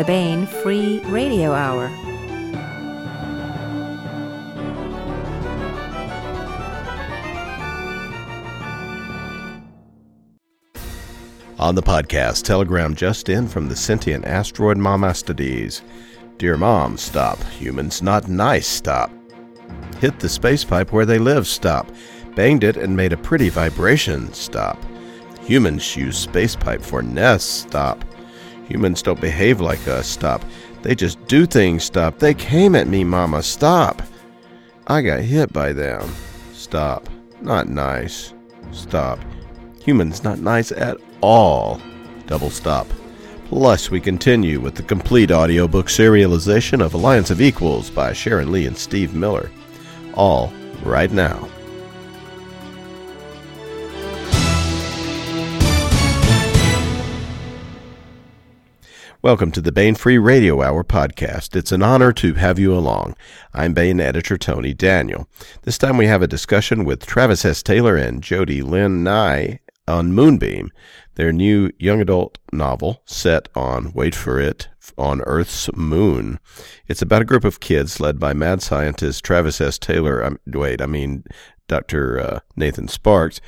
the Baen Free Radio Hour. On the podcast, telegram just in from the sentient asteroid Momastides. Dear Mom, stop. Humans not nice, stop. Hit the space pipe where they live, stop. Banged it and made a pretty vibration, stop. Humans use space pipe for nests, stop. Humans don't behave like us, stop. They just do things, stop. They came at me, Mama, stop. I got hit by them. Stop. Not nice. Stop. Humans not nice at all. Double stop. Plus, we continue with the complete audiobook serialization of Alliance of Equals by Sharon Lee and Steve Miller. All right now. Welcome to the Baen Free Radio Hour podcast. It's an honor to have you along. I'm Baen editor Tony Daniel. This time we have a discussion with Travis S. Taylor and Jody Lynn Nye on Moonbeam, their new young adult novel set on, wait for it, on Earth's moon. It's about a group of kids led by mad scientist Travis S. Taylor, um, wait, I mean Dr. Uh, Nathan Sparks,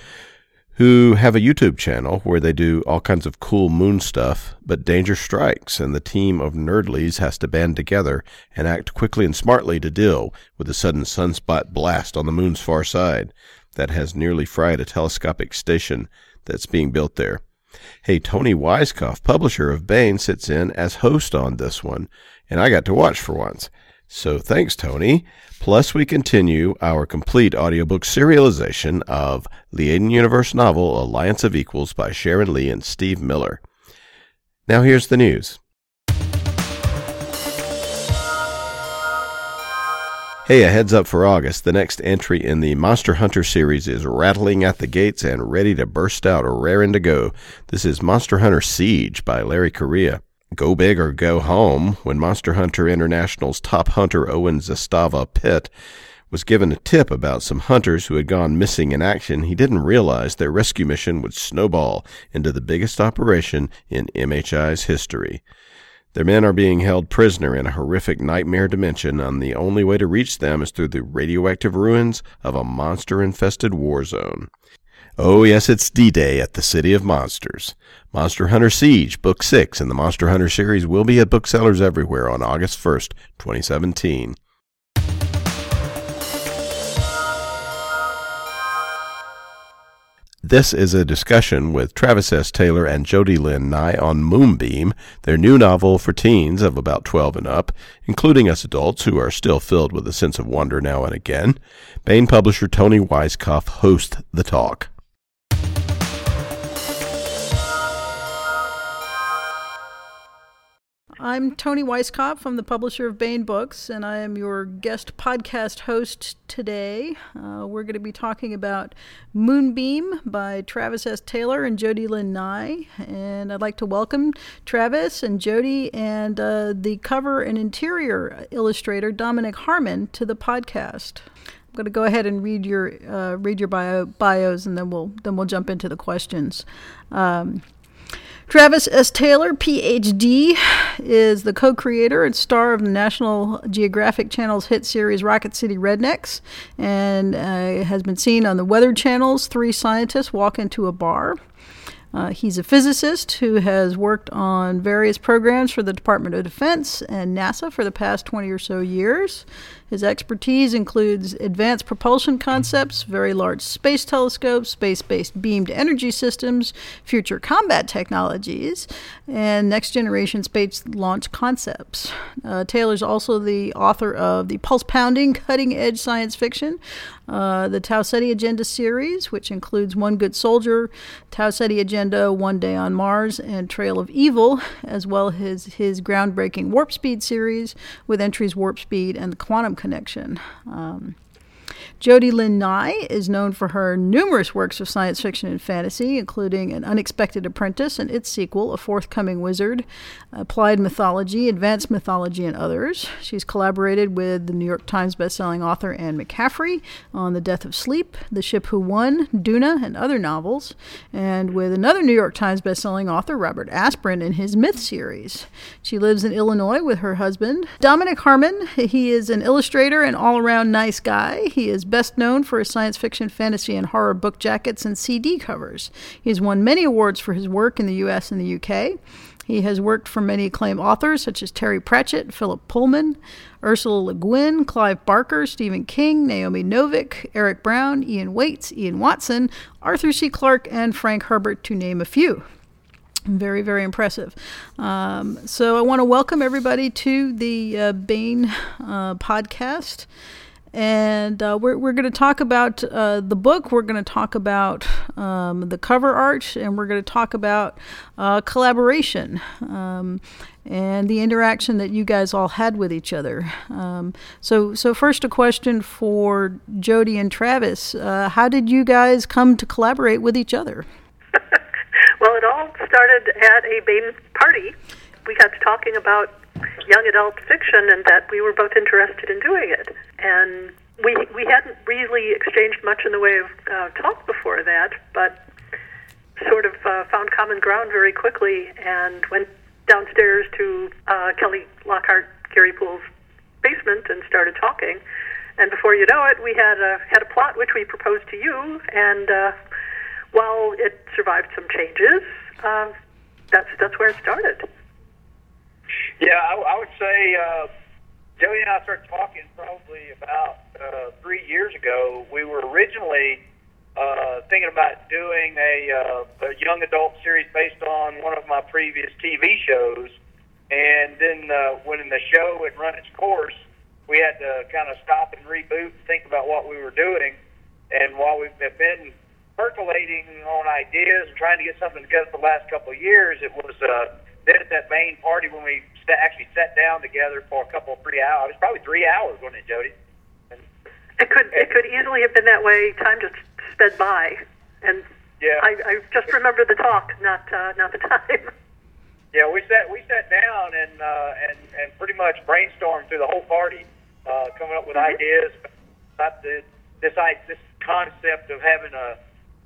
who have a YouTube channel where they do all kinds of cool moon stuff, but danger strikes, and the team of nerdlies has to band together and act quickly and smartly to deal with a sudden sunspot blast on the moon's far side that has nearly fried a telescopic station that's being built there. Hey, Toni Weisskopf, publisher of Baen, sits in as host on this one, and I got to watch for once. So thanks, Toni. Plus, we continue our complete audiobook serialization of Liaden Universe novel Alliance of Equals by Sharon Lee and Steve Miller. Now, here's the news. Hey, a heads up for August. The next entry in the Monster Hunter series is rattling at the gates and ready to burst out, raring to go. This is Monster Hunter Siege by Larry Correia. Go big or go home. When Monster Hunter International's top hunter Owen Zastava Pitt was given a tip about some hunters who had gone missing in action, he didn't realize their rescue mission would snowball into the biggest operation in MHI's history. Their men are being held prisoner in a horrific nightmare dimension, and the only way to reach them is through the radioactive ruins of a monster infested war zone. Oh, yes, it's D Day at the City of Monsters. Monster Hunter Siege, Book 6 in the Monster Hunter series will be at booksellers everywhere on August 1st, 2017. This is a discussion with Travis S. Taylor and Jody Lynn Nye on Moonbeam, their new novel for teens of about 12 and up, including us adults who are still filled with a sense of wonder now and again. Baen publisher Toni Weisskopf hosts the talk. I'm Toni Weisskopf from the publisher of Baen Books, and I am your guest podcast host today. Uh, we're going to be talking about Moonbeam by Travis S. Taylor and Jody Lynn Nye. And I'd like to welcome Travis and Jody and uh, the cover and interior illustrator Dominic Harman to the podcast. I'm going to go ahead and read your uh, read your bio, bios, and then we'll then we'll jump into the questions. Um, Travis S. Taylor, PhD, is the co creator and star of the National Geographic Channel's hit series Rocket City Rednecks and uh, has been seen on the Weather Channel's Three Scientists Walk Into a Bar. Uh, he's a physicist who has worked on various programs for the Department of Defense and NASA for the past 20 or so years. His expertise includes advanced propulsion concepts, very large space telescopes, space based beamed energy systems, future combat technologies, and next generation space launch concepts. Uh, Taylor's also the author of the pulse pounding, cutting edge science fiction, uh, the Tau Ceti Agenda series, which includes One Good Soldier, Tau Ceti Agenda, One Day on Mars, and Trail of Evil, as well as his groundbreaking Warp Speed series with entries Warp Speed and the Quantum Connection. Um, Jody Lynn Nye is known for her numerous works of science fiction and fantasy, including An Unexpected Apprentice and its sequel, A Forthcoming Wizard, Applied Mythology, Advanced Mythology, and others. She's collaborated with the New York Times bestselling author Anne McCaffrey on The Death of Sleep, The Ship Who Won, Doona, and other novels, and with another New York Times bestselling author, Robert Asprin, in his Myth series. She lives in Illinois with her husband, Dominic Harman. He is an illustrator and all around nice guy. He is best known for his science fiction, fantasy, and horror book jackets and CD covers. He has won many awards for his work in the US and the UK. He has worked for many acclaimed authors such as Terry Pratchett, Philip Pullman, Ursula Le Guin, Clive Barker, Stephen King, Naomi Novik, Eric Brown, Ian Waits, Ian Watson, Arthur C. Clarke, and Frank Herbert, to name a few. Very, very impressive. Um, so, I want to welcome everybody to the uh, Baen uh, podcast and uh, we're, we're going to talk about uh, the book. We're going to talk about um, the cover art and we're going to talk about uh, collaboration um, and the interaction that you guys all had with each other. Um, so so first a question for Jody and travis. Uh, how did you guys come to collaborate with each other? Well it all started at a Baen party. We got to talking about young adult fiction and that we were both interested in doing it. And we we hadn't really exchanged much in the way of uh, talk before that, but sort of uh, found common ground very quickly and went downstairs to uh, Kelly Lockhart, Gary Poole's basement and started talking. And before you know it, we had a had a plot which we proposed to you. And uh, while it survived some changes, uh, that's that's where it started. Yeah, I, I would say uh, Jody and I started talking probably about uh, three years ago. We were originally uh, thinking about doing a, uh, a young adult series based on one of my previous TV shows, and then uh, when the show had run its course, we had to kind of stop and reboot and think about what we were doing. And while we've been percolating on ideas and trying to get something together the last couple of years, it was uh, then at that Baen party when we st- actually sat down together for a couple of three hours. Probably three hours, wasn't it, Jody? And, it could it could easily have been that way. Time just sped by, and yeah, I, I just remember the talk, not uh, not the time. Yeah, we sat we sat down and uh, and and pretty much brainstormed through the whole party, uh, coming up with mm-hmm. ideas about the this this concept of having a,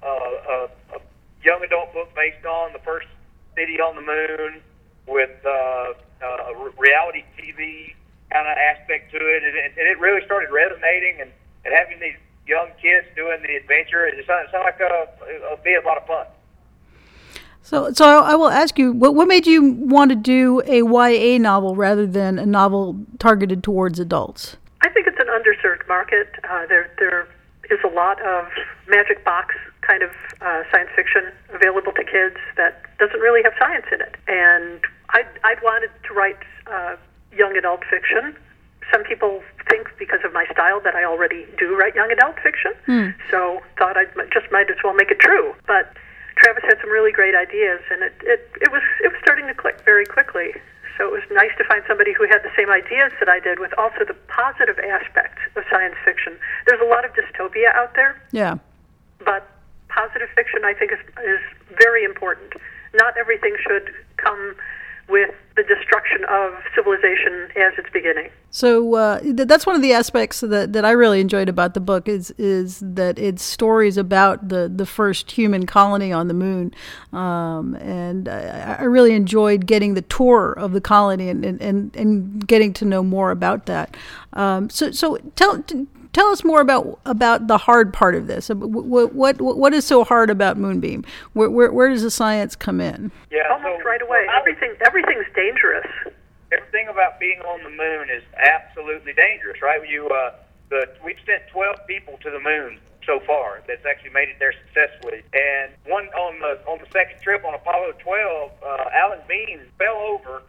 a, a, a young adult book based on the first city on the moon with uh, uh, reality TV kind of aspect to it, and it, and it really started resonating. And, and having these young kids doing the adventure, it sounded, sounded like a, it'll be a lot of fun. So, so I will ask you, what, what made you want to do a YA novel rather than a novel targeted towards adults? I think it's an underserved market. Uh, there, there is a lot of magic box kind of uh, science fiction available to kids that doesn't really have science in it. And I I wanted to write uh, young adult fiction. Some people think because of my style that I already do write young adult fiction, mm. so thought I just might as well make it true. But Travis had some really great ideas, and it, it it was it was starting to click very quickly. So it was nice to find somebody who had the same ideas that I did, with also the positive aspect of science fiction. There's a lot of dystopia out there. Yeah. But positive fiction, I think, is is very important. Not everything should come with the destruction of civilization as its beginning. So uh, th- that's one of the aspects that, that I really enjoyed about the book is is that it's stories about the, the first human colony on the moon, um, and I, I, really enjoyed getting the tour of the colony and, and, and, getting to know more about that. Um, so so tell tell us more about about the hard part of this. What what what is so hard about Moonbeam? Where where, where does the science come in? Yeah, almost so, right away. Well, everything everything's dangerous. Everything about being on the moon is absolutely dangerous, right? You uh, the we've sent twelve people to the moon so far that's actually made it there successfully. And one on the on the second trip on Apollo 12, uh, Alan Bean fell over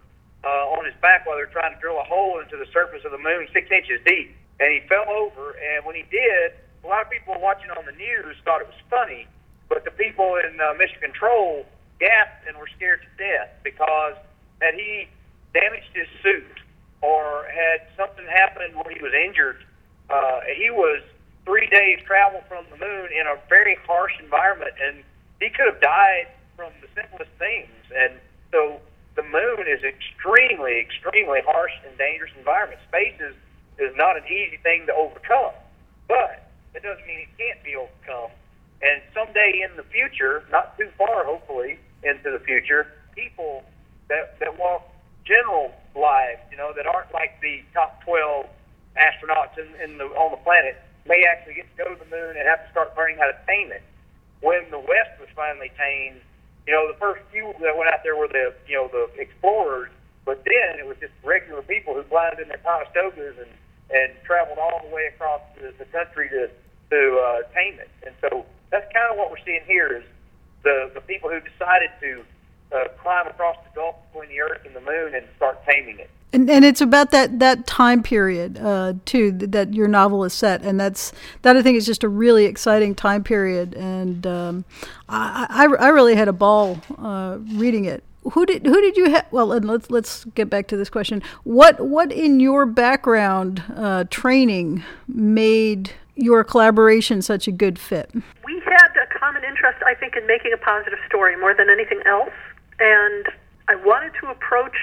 uh, on his back while they were trying to drill a hole into the surface of the moon six inches deep and he fell over. And when he did, a lot of people watching on the news thought it was funny, but the people in uh, Mission Control gasped and were scared to death because had he damaged his suit or had something happened where he was injured, uh, he was three days travel from the moon in a very harsh environment, and he could have died from the simplest things. And so the moon is extremely, extremely harsh and dangerous environment. Space is, is not an easy thing to overcome, but it doesn't mean it can't be overcome. And someday in the future, not too far, hopefully, into the future, people that, that walk general lives, you know, that aren't like the top 12 astronauts in, in the, on the planet, may actually get to go to the moon and have to start learning how to tame it. When the West was finally tamed, you know, the first few that went out there were the, you know, the explorers, but then it was just regular people who climbed in their Conestogas and, and traveled all the way across the, the country to, to uh, tame it. And so that's kind of what we're seeing here is the, the people who decided to uh, climb across the gulf between the Earth and the Moon and start taming it. And, and it's about that, that time period uh, too that your novel is set, and that's that I think is just a really exciting time period, and um, I, I, I really had a ball uh, reading it. Who did who did you have? Well, and let's let's get back to this question. What what in your background uh, training made your collaboration such a good fit? We had a common interest, I think, in making a positive story more than anything else, and I wanted to approach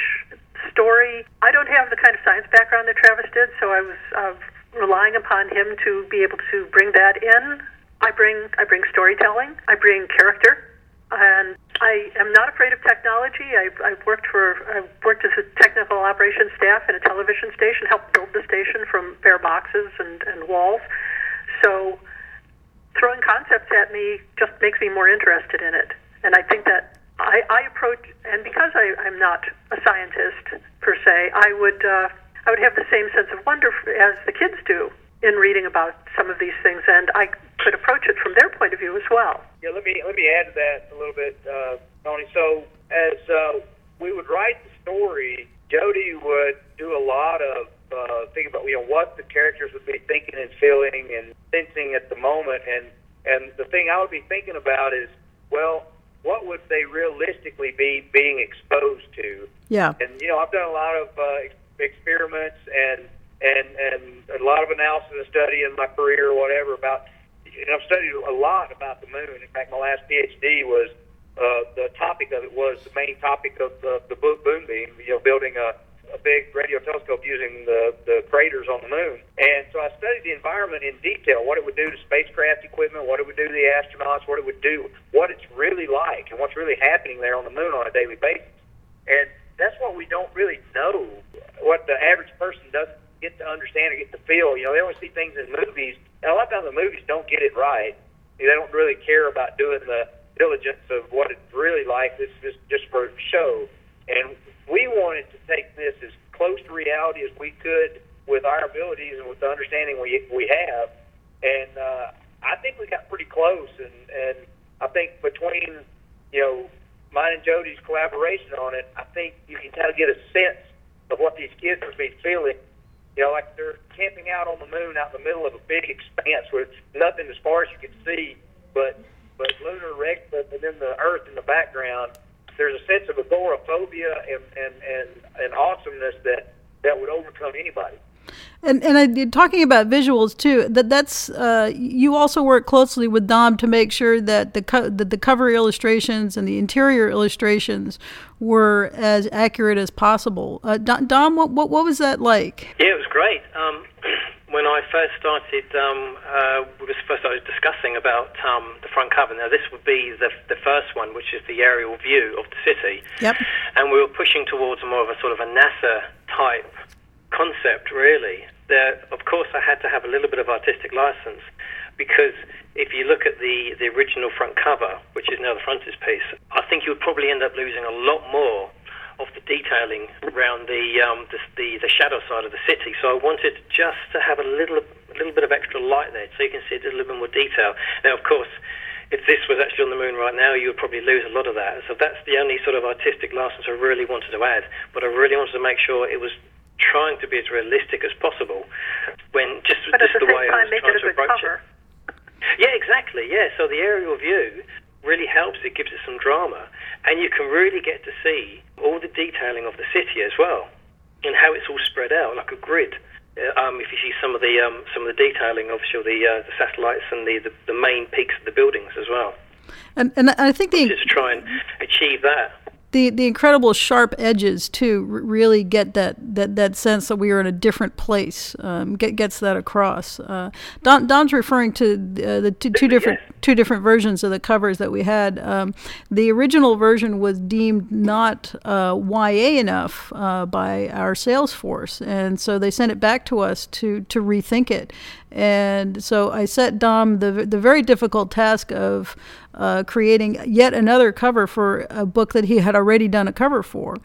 story. I don't have the kind of science background that Travis did, so I was uh, relying upon him to be able to bring that in. I bring I bring storytelling. I bring character, and I am not afraid of technology. I've, I've worked for I've worked as a technical operations staff in a television station, helped build the station from bare boxes and, and walls. So throwing concepts at me just makes me more interested in it, and I think that I, I approach, and because I, I'm not a scientist per se, I would uh, I would have the same sense of wonder as the kids do in reading about some of these things, and I could approach it from their point of view as well. Yeah, let me let me add to that a little bit, uh, Toni. So as uh, we would write the story, Jody would do a lot of uh, thinking about you know what the characters would be thinking and feeling and sensing at the moment, and and the thing I would be thinking about is well what would they realistically be being exposed to? Yeah. And you know, I've done a lot of uh, experiments and and and a lot of analysis and study in my career or whatever about. And I've studied a lot about the moon. In fact, my last PhD was uh, the topic of it was the main topic of the, the book Moonbeam. You know, building a a big radio telescope using the, the craters on the moon. And so I studied the environment in detail, what it would do to spacecraft equipment, what it would do to the astronauts, what it would do, what it's really like, and what's really happening there on the moon on a daily basis. And that's what we don't really know, what the average person doesn't get to understand or get to feel. You know, they only see things in movies, and a lot of times the movies don't get it right. They don't really care about doing the diligence of what it's really like. This is just for show. And we wanted to take this as close to reality as we could with our abilities and with the understanding we we have. And uh, I think we got pretty close. And and I think between you know mine and Jody's collaboration on it, I think you can kind of get a sense of what these kids would be feeling. You know, like they're camping out on the moon, out in the middle of a big expanse with nothing as far as you can see, but but lunar regolith and then the Earth in the background there's a sense of agoraphobia and, and, and, and awesomeness that, that would overcome anybody. And and I, talking about visuals too. That that's uh, you also work closely with Dom to make sure that the co- that the cover illustrations and the interior illustrations were as accurate as possible. Uh, Dom, what, what what was that like? Yeah, it was great. Um, when I first started, um, uh, we first started discussing about um, the front cover. Now, this would be the, the first one, which is the aerial view of the city. Yep. And we were pushing towards more of a sort of a NASA type concept, really. There, of course, I had to have a little bit of artistic license because if you look at the, the original front cover, which is now the frontispiece, I think you would probably end up losing a lot more of the detailing around the, um, the, the the shadow side of the city. So I wanted just to have a little a little bit of extra light there, so you can see a little bit more detail. Now, of course, if this was actually on the moon right now, you would probably lose a lot of that. So that's the only sort of artistic license I really wanted to add. But I really wanted to make sure it was trying to be as realistic as possible when just, but just the, the way time, I was trying to approach cover. it. Yeah, exactly. Yeah, so the aerial view really helps. It gives it some drama, and you can really get to see all the detailing of the city as well. and how it's all spread out, like a grid. Uh, um, if you see some of the um, some of the detailing, obviously the, uh, the satellites and the, the, the main peaks of the buildings as well. And and I think the just try and achieve that the the incredible sharp edges too really get that, that, that sense that we are in a different place. Um, get, gets that across. Uh, Dom, Dom's referring to uh, the two, two different two different versions of the covers that we had. Um, the original version was deemed not uh, YA enough uh, by our sales force, and so they sent it back to us to to rethink it. And so I set Dom the the very difficult task of uh, creating yet another cover for a book that he had already done a cover for.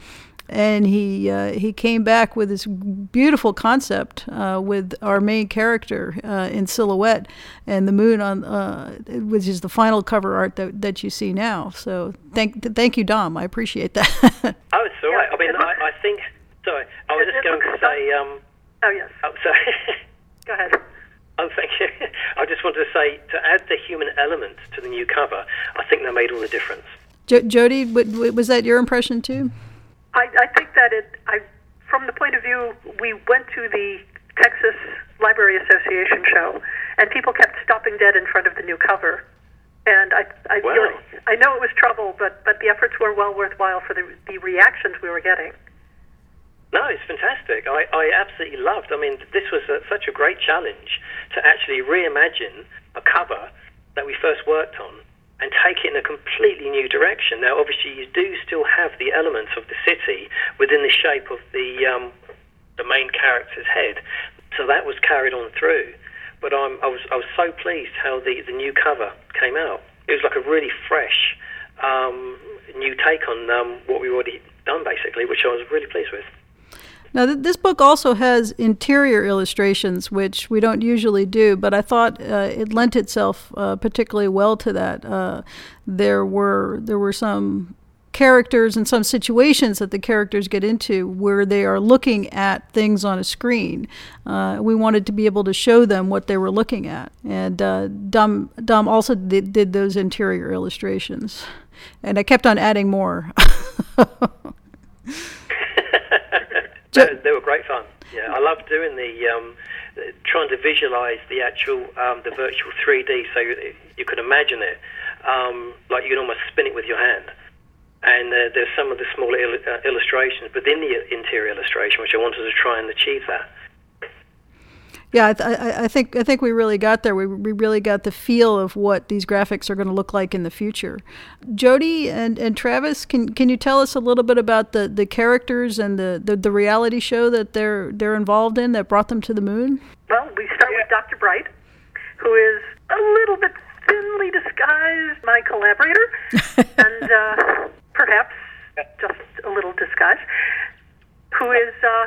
And he uh, he came back with this beautiful concept uh, with our main character uh, in silhouette and the moon on uh, which is the final cover art that, that you see now. So thank thank you, Dom. I appreciate that. oh, it's all right. I mean, I, I think. Sorry, I was just going to say. Um, oh yes. Oh, sorry. Go ahead. Oh, thank you. I just wanted to say to add the human element to the new cover, I think that made all the difference. Jo- Jody, was that your impression too? I, I think that it. I, from the point of view, we went to the Texas Library Association show, and people kept stopping dead in front of the new cover. And I, I, wow. I know it was trouble, but but the efforts were well worthwhile for the the reactions we were getting. No, it's fantastic. I, I absolutely loved. I mean, this was a, such a great challenge to actually reimagine a cover that we first worked on and take it in a completely new direction. Now, obviously, you do still have the elements of the city within the shape of the um, the main character's head, so that was carried on through. But I'm, I was I was so pleased how the, the new cover came out. It was like a really fresh um, new take on um, what we already done, basically, which I was really pleased with. Now, th- this book also has interior illustrations, which we don't usually do, but I thought uh, it lent itself uh, particularly well to that. Uh, there were there were some characters and some situations that the characters get into where they are looking at things on a screen. Uh, we wanted to be able to show them what they were looking at, and uh, Dom Dom also did, did those interior illustrations, and I kept on adding more. they were great fun. Yeah, I loved doing the um, trying to visualize the actual um, the virtual 3D, so you, you could imagine it, um, like you could almost spin it with your hand. And uh, there's some of the smaller il- uh, illustrations within the interior illustration, which I wanted to try and achieve that. Yeah, I, th- I, think I think we really got there. We, we really got the feel of what these graphics are going to look like in the future. Jody and, and Travis, can can you tell us a little bit about the, the characters and the, the, the reality show that they're they're involved in that brought them to the moon? Well, we start with Dr. Bright, who is a little bit thinly disguised my collaborator, and uh, perhaps just a little disguised, who is uh,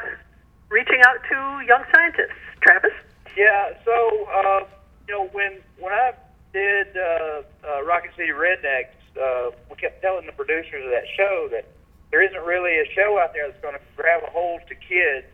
reaching out to young scientists Travis? Yeah, so uh, you know when when I did uh, uh, Rocket City Rednecks, uh, we kept telling the producers of that show that there isn't really a show out there that's going to grab a hold to kids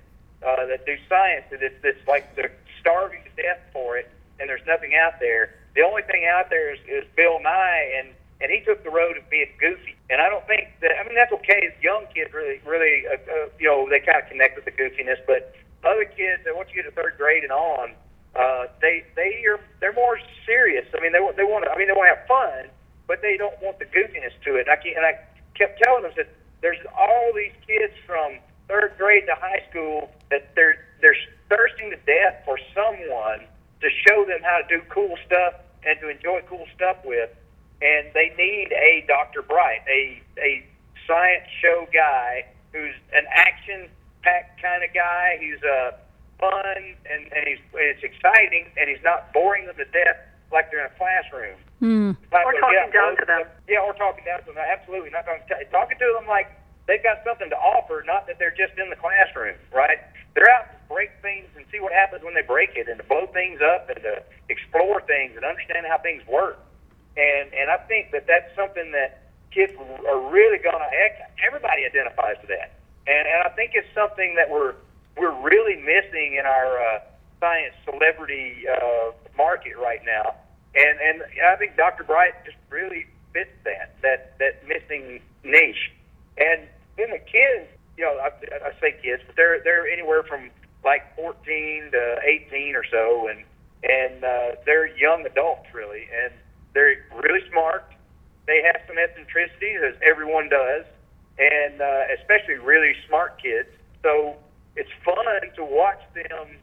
uh, that do science. That it's, it's like they're starving to death for it, and there's nothing out there. The only thing out there is, is Bill Nye, and and he took the road of being goofy. And I don't think that I mean that's okay. As young kids, really, really, uh, uh, you know, they kind of connect with the goofiness, but other kids once you get to third grade and on, uh, they they are they're more serious. I mean, they they want to. I mean, they want to have fun, but they don't want the goofiness to it. And I and I kept telling them that there's all these kids from third grade to high school that they're they're thirsting to death for someone to show them how to do cool stuff and to enjoy cool stuff with. And they need a Dr. Bright, a a science show guy who's an action packed kind of guy. He's uh, fun and, and he's it's exciting and he's not boring them to death like they're in a classroom. Mm. Or talking down to them. Yeah, or talking down to them. Absolutely, not talking, talking to them like they've got something to offer, not that they're just in the classroom, right? They're out to break things and see what happens when they break it, and to blow things up, and to explore things and understand how things work. And and I think that that's something that kids are really gonna. Everybody identifies with that and and I think it's something that we're we're really missing in our uh, science celebrity uh, market right now, and and I think Dr. Bright just really fits that that that missing niche, and then the kids you know, I, I say kids, but they're they're anywhere from like 14 to 18 or so, and and uh, they're young adults really, and they're really smart. They have some eccentricities, as everyone does, and uh, especially really smart kids. So it's fun to watch them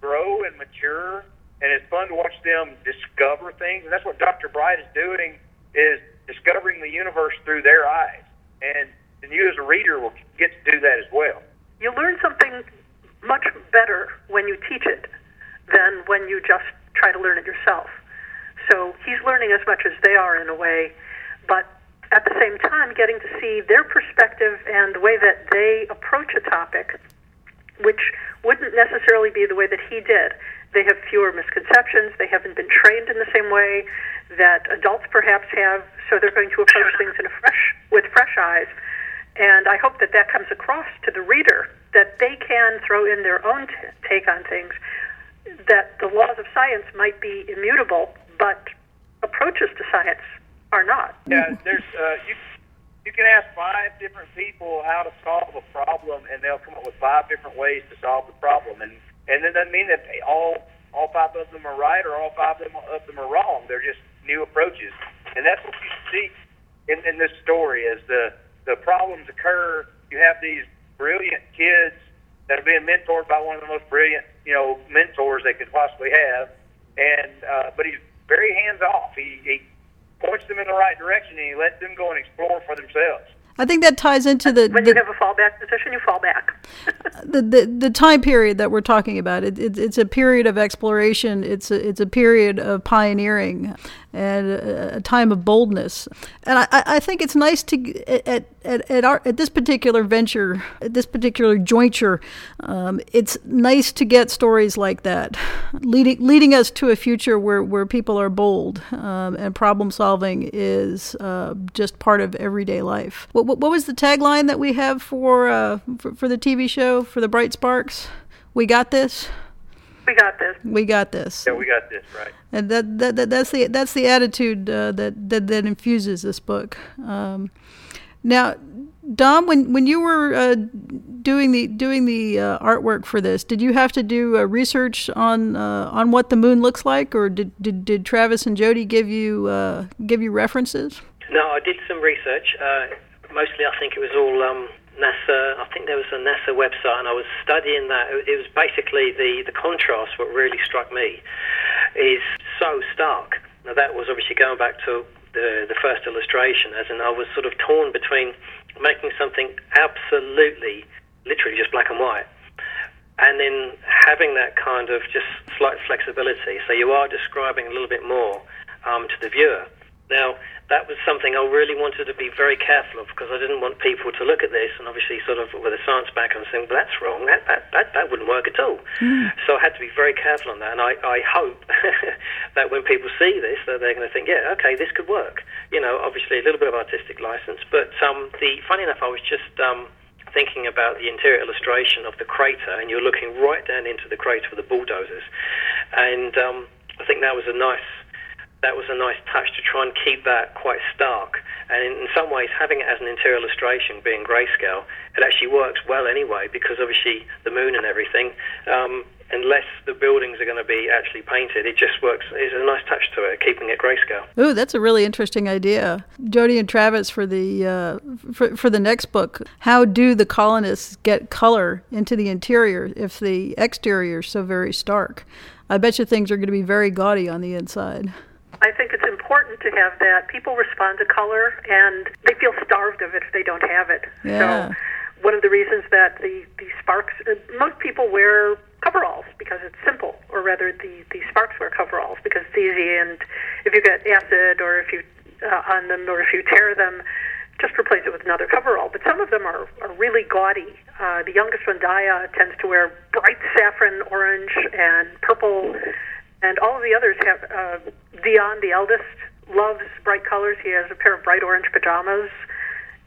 grow and mature, and it's fun to watch them discover things. And that's what Dr. Bright is doing is discovering the universe through their eyes, and and you as a reader will get to do that as well. You learn something much better when you teach it than when you just try to learn it yourself. So he's learning as much as they are in a way, but at the same time, getting to see their perspective and the way that they approach a topic, which wouldn't necessarily be the way that he did. They have fewer misconceptions. They haven't been trained in the same way that adults perhaps have, so they're going to approach things in a fresh, with fresh eyes. And I hope that that comes across to the reader that they can throw in their own t- take on things. That the laws of science might be immutable, but approaches to science are not. Yeah, there's uh, you. You can ask five different people how to solve a problem, and they'll come up with five different ways to solve the problem. And and it doesn't mean that they all all five of them are right or all five of them, of them are wrong. They're just new approaches, and that's what you see in, in this story. As the the problems occur, you have these brilliant kids that are being mentored by one of the most brilliant, you know, mentors they could possibly have, and uh, but he's very hands off. He, he points them in the right direction and he lets them go and explore for themselves. I think that ties into the when the, you have a fallback position, you fall back. the, the, the time period that we're talking about. It, it, it's a period of exploration. It's a, it's a period of pioneering and a, a time of boldness. And I, I think it's nice to at at at, our, at this particular venture, at this particular jointure, um, it's nice to get stories like that, leading leading us to a future where, where people are bold um, and problem solving is uh, just part of everyday life. What, what, what was the tagline that we have for, uh, for for the TV show for the Bright Sparks? We got this. We got this. We got this. Yeah, we got this right. And that, that, that that's the that's the attitude uh, that, that that infuses this book. Um, now, Dom, when when you were uh, doing the doing the uh, artwork for this, did you have to do uh, research on uh, on what the moon looks like, or did did, did Travis and Jody give you uh, give you references? No, I did some research. Uh, mostly, I think it was all um, NASA. I think there was a NASA website, and I was studying that. It was basically the the contrast. What really struck me is so stark. Now that was obviously going back to the the first illustration, as in I was sort of torn between making something absolutely, literally just black and white, and then having that kind of just slight flexibility. So you are describing a little bit more um, to the viewer. Now, that was something I really wanted to be very careful of because I didn't want people to look at this and obviously sort of with a science background saying, well, that's wrong, that, that, that, that wouldn't work at all. Mm. So I had to be very careful on that. And I, I hope that when people see this, that they're going to think, yeah, okay, this could work. You know, obviously a little bit of artistic license. But um, the funny enough, I was just um, thinking about the interior illustration of the crater and you're looking right down into the crater with the bulldozers. And um, I think that was a nice that was a nice touch to try and keep that quite stark. And in, some ways, having it as an interior illustration, being grayscale, it actually works well anyway because obviously the moon and everything. Um, unless the buildings are going to be actually painted, it just works. It's a nice touch to it, keeping it grayscale. Ooh, that's a really interesting idea, Jody and Travis. For the uh, for for the next book, how do the colonists get color into the interior if the exterior is so very stark? I bet you things are going to be very gaudy on the inside. I think it's important to have that. People respond to color, and they feel starved of it if they don't have it. Yeah. So, one of the reasons that the the sparks, uh, most people wear coveralls because it's simple, or rather, the the sparks wear coveralls because it's easy. And if you get acid, or if you uh, on them, or if you tear them, just replace it with another coverall. But some of them are, are really gaudy. Uh, the youngest one, Daya, tends to wear bright saffron orange and purple and all of the others have. Uh, Dion, the eldest, loves bright colors. He has a pair of bright orange pajamas,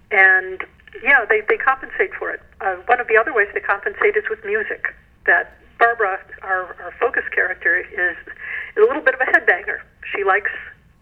and yeah, they they compensate for it. Uh, one of the other ways they compensate is with music. That Barbara, our our focus character, is, is a little bit of a headbanger. She likes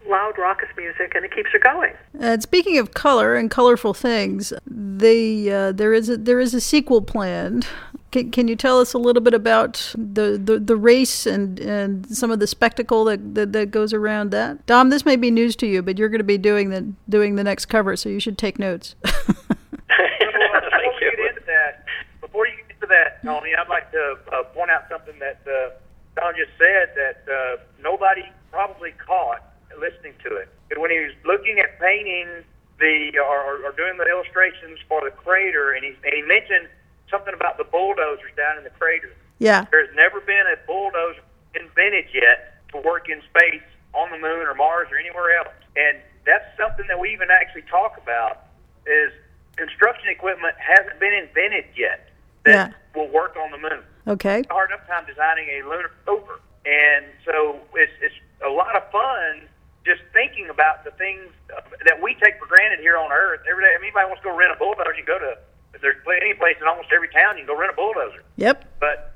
loud, raucous music, and it keeps her going. And speaking of color and colorful things, they uh, there is a, there is a sequel planned. Can, can you tell us a little bit about the, the, the race and, and some of the spectacle that, that, that goes around that? Dom, this may be news to you, but you're going to be doing the doing the next cover, so you should take notes. before you get into that, before you get into that, Toni, I'd like to uh, point out something that uh, Dom just said that uh, nobody probably caught listening to it. And When he was looking at painting the or, or doing the illustrations for the crater, and he, and he mentioned something about the bulldozers down in the crater. Yeah. There's never been a bulldozer invented yet to work in space on the moon or Mars or anywhere else. And that's something that we even actually talk about is construction equipment hasn't been invented yet that Yeah. will work on the moon. Okay. Hard enough time designing a lunar rover. And so it's, it's a lot of fun just thinking about the things that we take for granted here on Earth every day. If anybody wants to go rent a bulldozer, you go to there's any place in almost every town you can go rent a bulldozer. Yep. But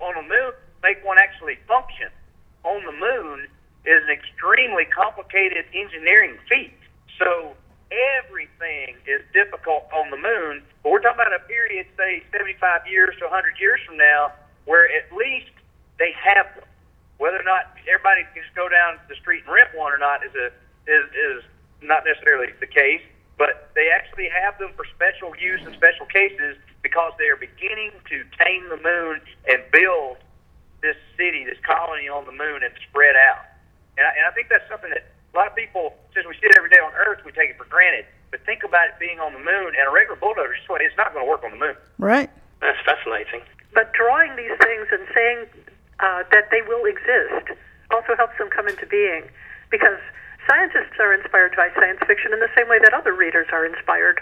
on the moon, make one actually function on the moon is an extremely complicated engineering feat. So everything is difficult on the moon. But we're talking about a period, say, 75 years to 100 years from now, where at least they have them. Whether or not everybody can just go down the street and rent one or not is a is is not necessarily the case. But they actually have them for special use and special cases because they are beginning to tame the moon and build this city, this colony on the moon, and spread out. And I, and I think that's something that a lot of people, since we sit every day on Earth, we take it for granted. But think about it being on the moon, and a regular bulldozer, just what- it's not going to work on the moon. Right. That's fascinating. But drawing these things and saying uh, that they will exist also helps them come into being because scientists are inspired by science fiction in the same way that other readers are inspired.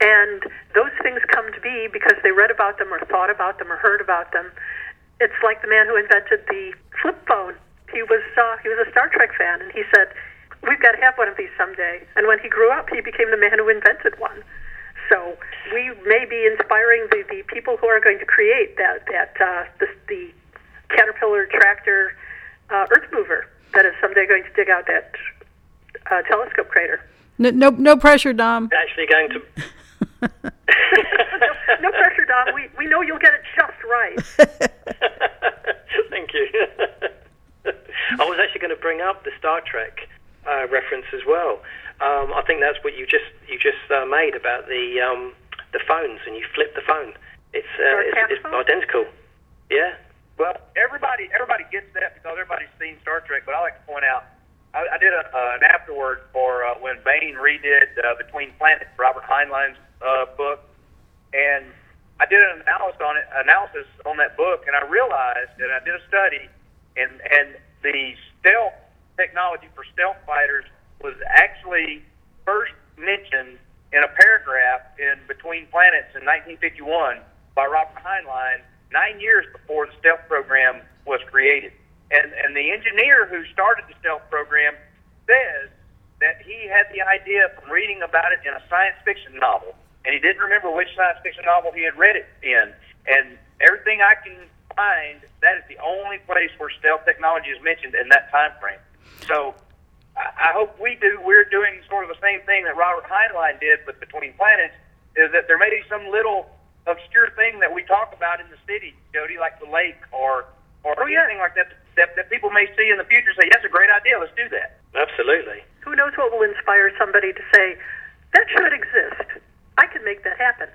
And those things come to be because they read about them or thought about them or heard about them. It's like the man who invented the flip phone. He was uh, he was a Star Trek fan, and he said, "We've got to have one of these someday." And when he grew up, he became the man who invented one. So we may be inspiring the, the people who are going to create that that uh, the, the caterpillar tractor uh, earth mover that is someday going to dig out that uh, telescope crater. No, no, no pressure, Dom. Actually, going to. no pressure, Dom. We we know you'll get it just right. Thank you. I was actually going to bring up the Star Trek uh, reference as well. Um, I think that's what you just you just uh, made about the um, the phones, and you flip the phone. It's uh, it's, it's identical. Yeah. Well, everybody everybody gets that because everybody's seen Star Trek. But I like to point out, I, I did a, uh, an afterword for uh, when Baen redid uh, Between Planets, Robert Heinlein's uh, book, and I did an analysis on it, analysis on that book, and I realized that I did a study, and and the stealth technology for stealth fighters was actually first mentioned in a paragraph in Between Planets in 1951 by Robert Heinlein, nine years before the stealth program was created. And and the engineer who started the stealth program says that he had the idea from reading about it in a science fiction novel, and he didn't remember which science fiction novel he had read it in. And everything I can find, that is the only place where stealth technology is mentioned in that time frame. So I hope we do. We're doing sort of the same thing that Robert Heinlein did with Between Planets. Is that there may be some little obscure thing that we talk about in the city, Jody, like the lake or or Oh, yeah. anything like that, that that people may see in the future. Say, that's a great idea. Let's do that. Absolutely. Who knows what will inspire somebody to say that should exist? I can make that happen.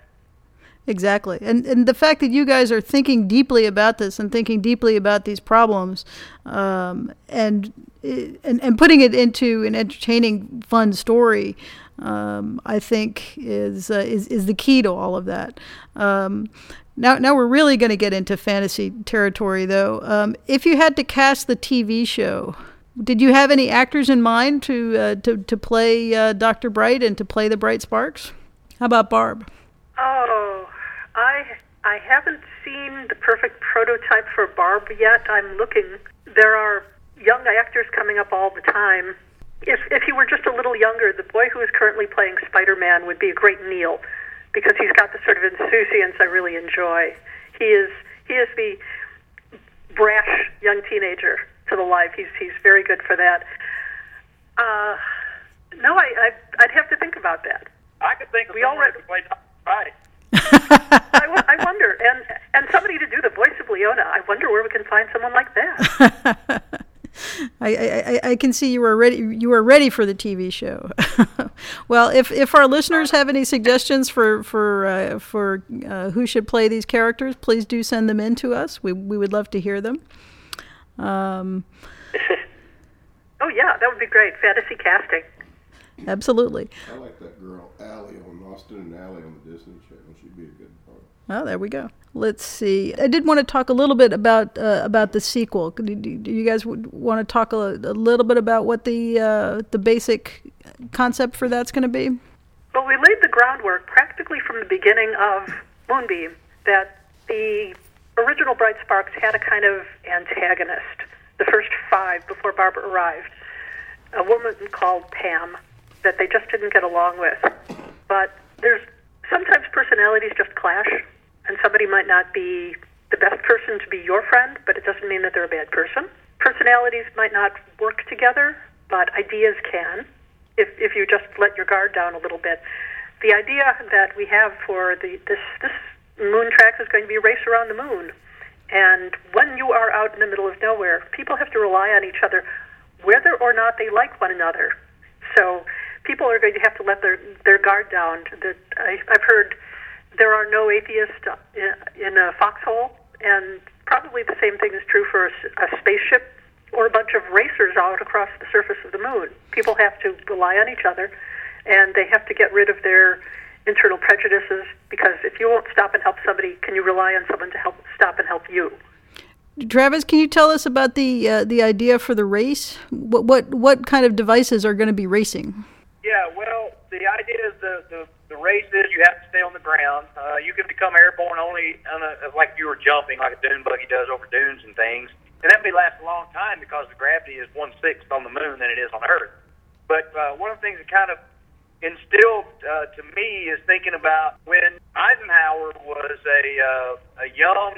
Exactly. And and the fact that you guys are thinking deeply about this and thinking deeply about these problems um, and, and and putting it into an entertaining, fun story, um, I think is, uh, is is the key to all of that. Um, now, now we're really going to get into fantasy territory, though. Um, if you had to cast the TV show, did you have any actors in mind to uh, to to play uh, Doctor Bright and to play the Bright Sparks? How about Barb? Oh, I I haven't seen the perfect prototype for Barb yet. I'm looking. There are young actors coming up all the time. If if he were just a little younger, the boy who is currently playing Spider-Man would be a great Neil, because he's got the sort of insouciance I really enjoy. He is he is the brash young teenager to the life. He's he's very good for that. Uh, no, I, I I'd have to think about that. I could think of We someone already- who could play Dr. Right. I, I wonder, and and somebody to do the voice of Leona. I wonder where we can find someone like that. I, I, I- I can see you are ready. You are ready for the TV show. well, if, if our listeners have any suggestions for for uh, for uh, who should play these characters, please do send them in to us. We we would love to hear them. Um, oh yeah, that would be great. Fantasy casting. absolutely. I like that girl Ally on Austin and Ally on the Disney Channel. She'd be a good part. Oh, there we go. Let's see. I did want to talk a little bit about uh, about the sequel. Do, you guys want to talk a, a little bit about what the uh, the basic concept for that's going to be? Well, we laid the groundwork practically from the beginning of Moonbeam that the original Bright Sparks had a kind of antagonist. The first five before Barbara arrived, a woman called Pam, that they just didn't get along with. But there's sometimes personalities just clash, and somebody might not be the best person to be your friend, but it doesn't mean that they're a bad person. Personalities might not work together, but ideas can if if you just let your guard down a little bit. The idea that we have for the this this moon tracks is going to be a race around the moon, and when you are out in the middle of nowhere, people have to rely on each other, whether or not they like one another. So people are going to have to let their their guard down. That I've heard there are no atheists in, in a foxhole, and probably the same thing is true for a spaceship or a bunch of racers out across the surface of the moon. People have to rely on each other, and they have to get rid of their internal prejudices because if you won't stop and help somebody, can you rely on someone to help stop and help you? Travis, can you tell us about the uh, the idea for the race? What what what kind of devices are going to be racing? The idea is the, the, the race is you have to stay on the ground. Uh, you can become airborne only on a, like you were jumping, like a dune buggy does over dunes and things. And that may last a long time because the gravity is one sixth on the moon than it is on Earth. But uh, one of the things that kind of instilled uh, to me is thinking about when Eisenhower was a uh, a young,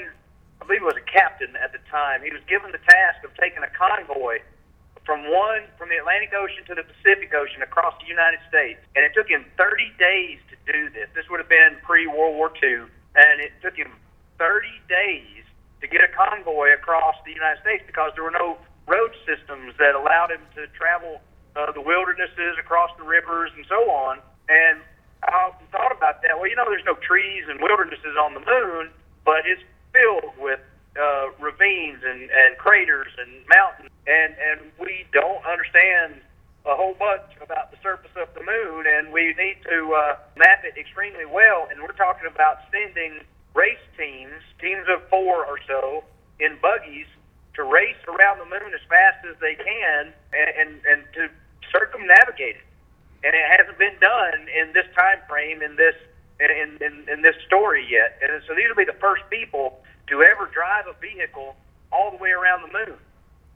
I believe he was a captain at the time. He was given the task of taking a convoy from one from the Atlantic Ocean to the Pacific Ocean across the United States, and it took him 30 days to do this. This would have been pre World War II, and it took him 30 days to get a convoy across the United States because there were no road systems that allowed him to travel uh, the wildernesses across the rivers and so on. And I often thought about that. Well, you know, there's no trees and wildernesses on the moon, but it's filled with uh, ravines and, and craters and mountains, and and we don't understand a whole bunch about the surface of the moon, and we need to uh, map it extremely well. And we're talking about sending race teams, teams of four or so, in buggies to race around the moon as fast as they can, and and, and to circumnavigate it. And it hasn't been done in this time frame in this in, in, in this story yet. And so these will be the first people to ever drive a vehicle all the way around the moon.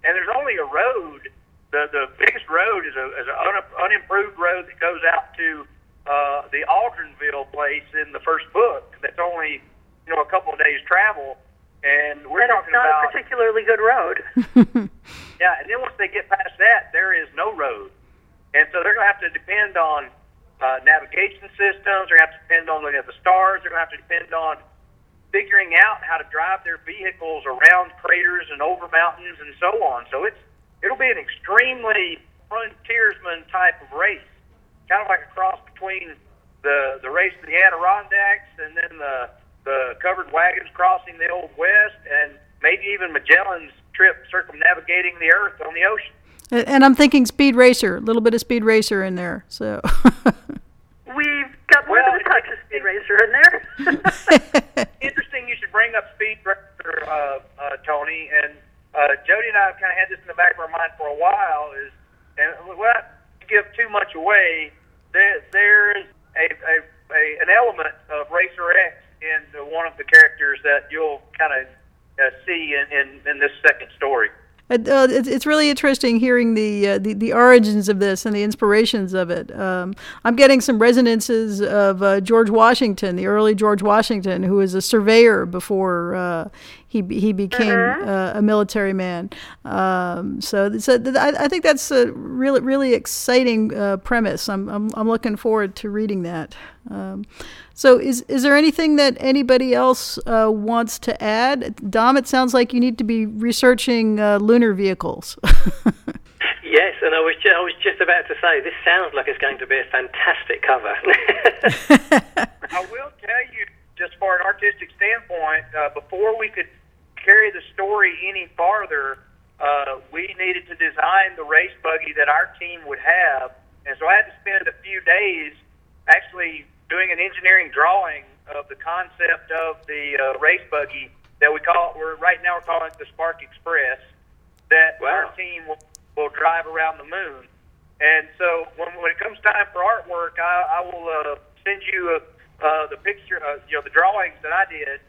And there's only a road. The the biggest road is a is an un, unimproved road that goes out to uh, the Aldrinville place in the first book. That's only you know a couple of days travel. And we're And it's not about a particularly good road. yeah, and then once they get past that, there is no road. And so they're going to have to depend on uh, navigation systems. They're going to have to depend on looking at the stars. They're going to have to depend on figuring out how to drive their vehicles around craters and over mountains and so on. So it's it'll be an extremely frontiersman type of race, kind of like a cross between the the race of the Adirondacks and then the the covered wagons crossing the Old West, and maybe even Magellan's trip circumnavigating the Earth on the ocean. And, I'm thinking Speed Racer, a little bit of Speed Racer in there. So We've got more Well, than a touch of Speed Racer in there. Interesting, you should bring up Speed Racer, uh, uh, Toni. And uh, Jody and I have kind of had this in the back of our mind for a while. Is and without to give too much away, there there's a, a, a an element of Racer X in one of the characters that you'll kind of uh, see in, in in this second story. Uh, it's, it's really interesting hearing the, uh, the the origins of this and the inspirations of it. Um, I'm getting some resonances of uh, George Washington, the early George Washington, who was a surveyor before uh, he he became Mm-hmm. uh, a military man. Um, so so th- I, I think that's a really really exciting uh, premise. I'm, I'm I'm looking forward to reading that. Um, so is is there anything that anybody else uh, wants to add? Dom, it sounds like you need to be researching uh, lunar vehicles. Yes, and I was ju- I was just about to say this sounds like it's going to be a fantastic cover. I will tell you, just for an artistic standpoint, uh, before we could carry the story any farther, uh, we needed to design the race buggy that our team would have, and so I had to spend a few days actually doing an engineering drawing of the concept of the uh, race buggy that we call we're right now we're calling it the Spark Express that our team will, will drive around the moon. And so when, when it comes time for artwork, I, I will uh, send you uh, uh, the picture, uh, you know, the drawings that I did,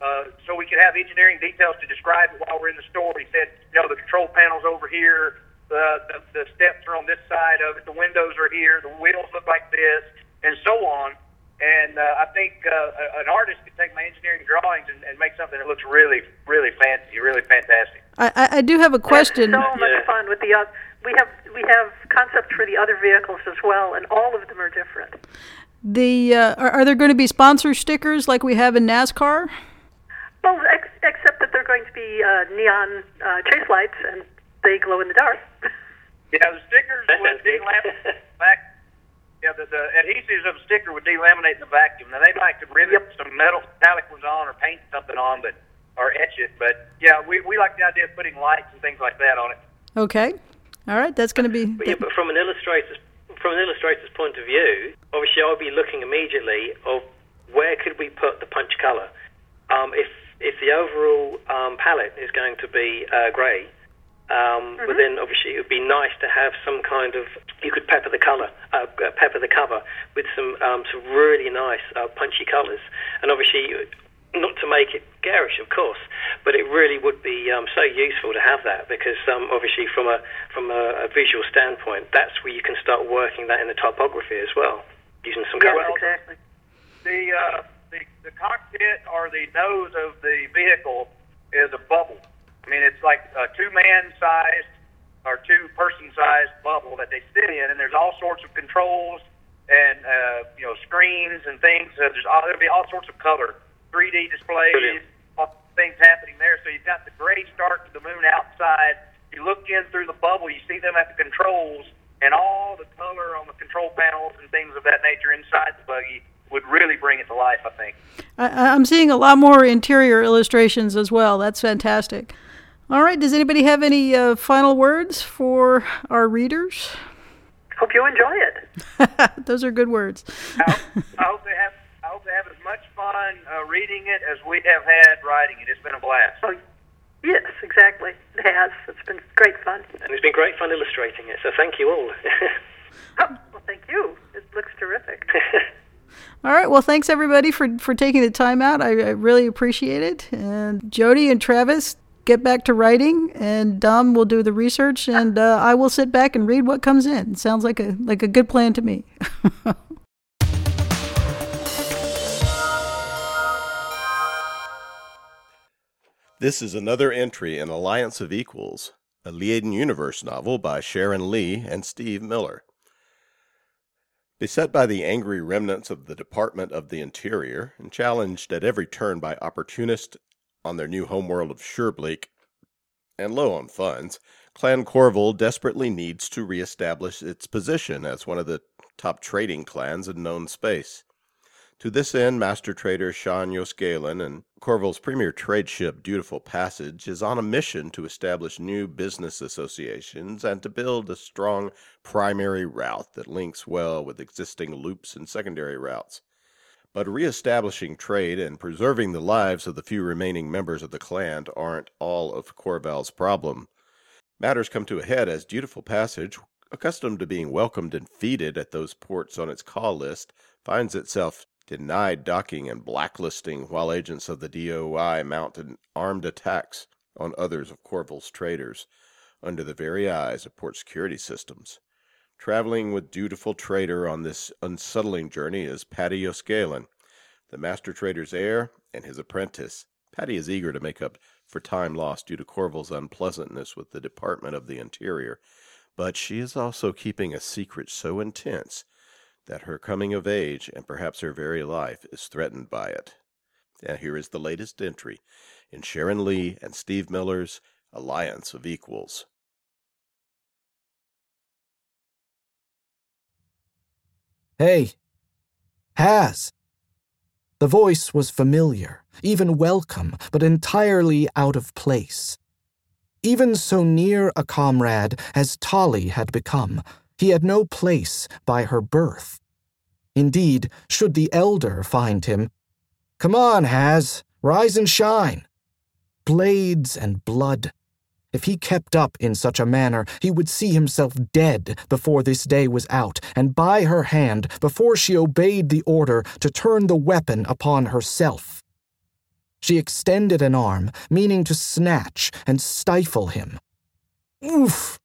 uh, so we could have engineering details to describe it while we're in the store. He said, you know, the control panel's over here, the, the the steps are on this side of it, the windows are here, the wheels look like this, and so on. And uh, I think uh, an artist could take my engineering drawings and, and make something that looks really, really fancy, really fantastic. I, I, I do have a question. So much Yeah. fun with the oth- we have we have concepts for the other vehicles as well, and all of them are different. The uh, are, are there going to be sponsor stickers like we have in NASCAR? Well, ex- except that they're going to be uh, neon uh, chase lights, and they glow in the dark. Yeah, the stickers That would sounds good. delaminate in the back. Yeah, the, the adhesives of the sticker would delaminate in the vacuum. Now they might could rivet Yep. some metal metallic ones on or paint something on, but or etch it. But yeah, we we like the idea of putting lights and things like that on it. Okay, all right, that's going to be. But, yeah, but from an illustrator's from an illustrator's point of view, obviously I'll be looking immediately of where could we put the punch color. Um, if if the overall um, palette is going to be uh, grey, um, but then obviously it would be nice to have some kind of you could pepper the color, uh, uh, pepper the cover with some um, some really nice uh, punchy colours, and obviously not to make it garish, of course, but it really would be um, so useful to have that because um, obviously from a from a, a visual standpoint, that's where you can start working that in the typography as well, using some yes, colour. exactly. The uh, the the cockpit or the nose of the vehicle is a bubble. I mean, it's like a two man sized or two person sized bubble that they sit in, and there's all sorts of controls and uh, you know screens and things. Uh, there's all, there'll be all sorts of color, 3D displays, Brilliant. all things happening there. So you've got the gray start to the moon outside. You look in through the bubble, you see them at the controls, and all the color on the control panels and things of that nature inside the buggy would really bring it to life. I think. I, I'm seeing a lot more interior illustrations as well. That's fantastic. All right, does anybody have any uh, final words for our readers? Hope you enjoy it. Those are good words. I hope, I hope they have. I hope they have as much fun uh, reading it as we have had writing it. It's been a blast. Oh, yes, exactly. It has. It's been great fun. And it's been great fun illustrating it, so thank you all. Oh, well, thank you. It looks terrific. All right, well, thanks everybody for, for taking the time out. I, I really appreciate it. And Jody and Travis, get back to writing, and Dom will do the research, and uh, I will sit back and read what comes in. sounds like a like a good plan to me. This is another entry in Alliance of Equals, a Liaden Universe novel by Sharon Lee and Steve Miller. Beset by the angry remnants of the Department of the Interior and challenged at every turn by opportunists on their new homeworld of Surebleak and low on funds, Clan Korval desperately needs to reestablish its position as one of the top trading clans in known space. To this end, Master Trader Sean yos'Galan and Korval's premier trade ship, Dutiful Passage, is on a mission to establish new business associations and to build a strong primary route that links well with existing loops and secondary routes. But reestablishing trade and preserving the lives of the few remaining members of the clan aren't all of Korval's problem. Matters come to a head as Dutiful Passage, accustomed to being welcomed and feted at those ports on its call list, finds itself denied docking and blacklisting while agents of the DOI mount an armed attacks on others of Korval's traders. under the very eyes of port security systems. Traveling with dutiful trader on this unsettling journey is Padi yos'Galan, the master trader's heir and his apprentice. Padi is eager to make up for time lost due to Korval's unpleasantness with the Department of the Interior, but she is also keeping a secret so intense that her coming of age and perhaps her very life is threatened by it. And here is the latest entry in Sharon Lee and Steve Miller's Alliance of Equals. Hey, Haz. The voice was familiar, even welcome, but entirely out of place. Even so near a comrade as Tolly had become, he had no place by her birth. Indeed, should the elder find him, Come on, Haz, rise and shine. Blades and blood, if he kept up in such a manner, he would see himself dead before this day was out, and by her hand before she obeyed the order to turn the weapon upon herself. She extended an arm, meaning to snatch and stifle him. Oof!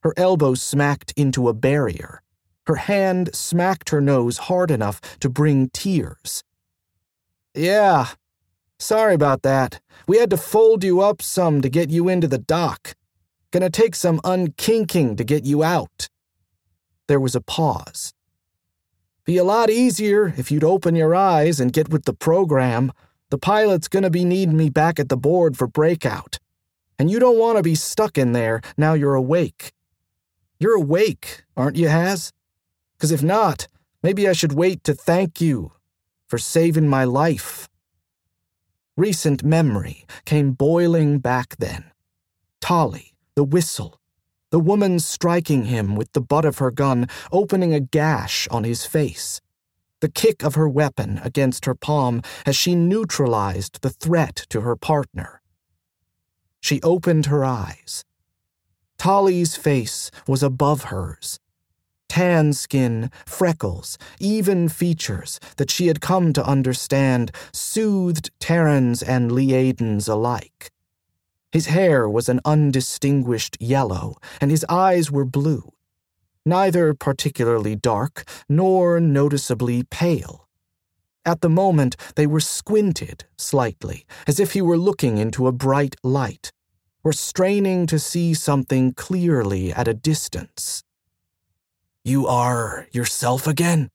Her elbow smacked into a barrier. Her hand smacked her nose hard enough to bring tears. Yeah, Sorry about that. We had to fold you up some to get you into the dock. Gonna take some unkinking to get you out. There was a pause. Be a lot easier if you'd open your eyes and get with the program. The pilot's gonna be needing me back at the board for breakout. And you don't want to be stuck in there now you're awake. You're awake, aren't you, Haz? Because if not, maybe I should wait to thank you for saving my life. Recent memory came boiling back then. Tolly, the whistle, the woman striking him with the butt of her gun, opening a gash on his face, the kick of her weapon against her palm as she neutralized the threat to her partner. She opened her eyes. Tolly's face was above hers, tan skin, freckles, even features that she had come to understand soothed Terrans and Liadens alike. His hair was an undistinguished yellow, and his eyes were blue, neither particularly dark nor noticeably pale. At the moment, they were squinted slightly, as if he were looking into a bright light, or straining to see something clearly at a distance. You are yourself again?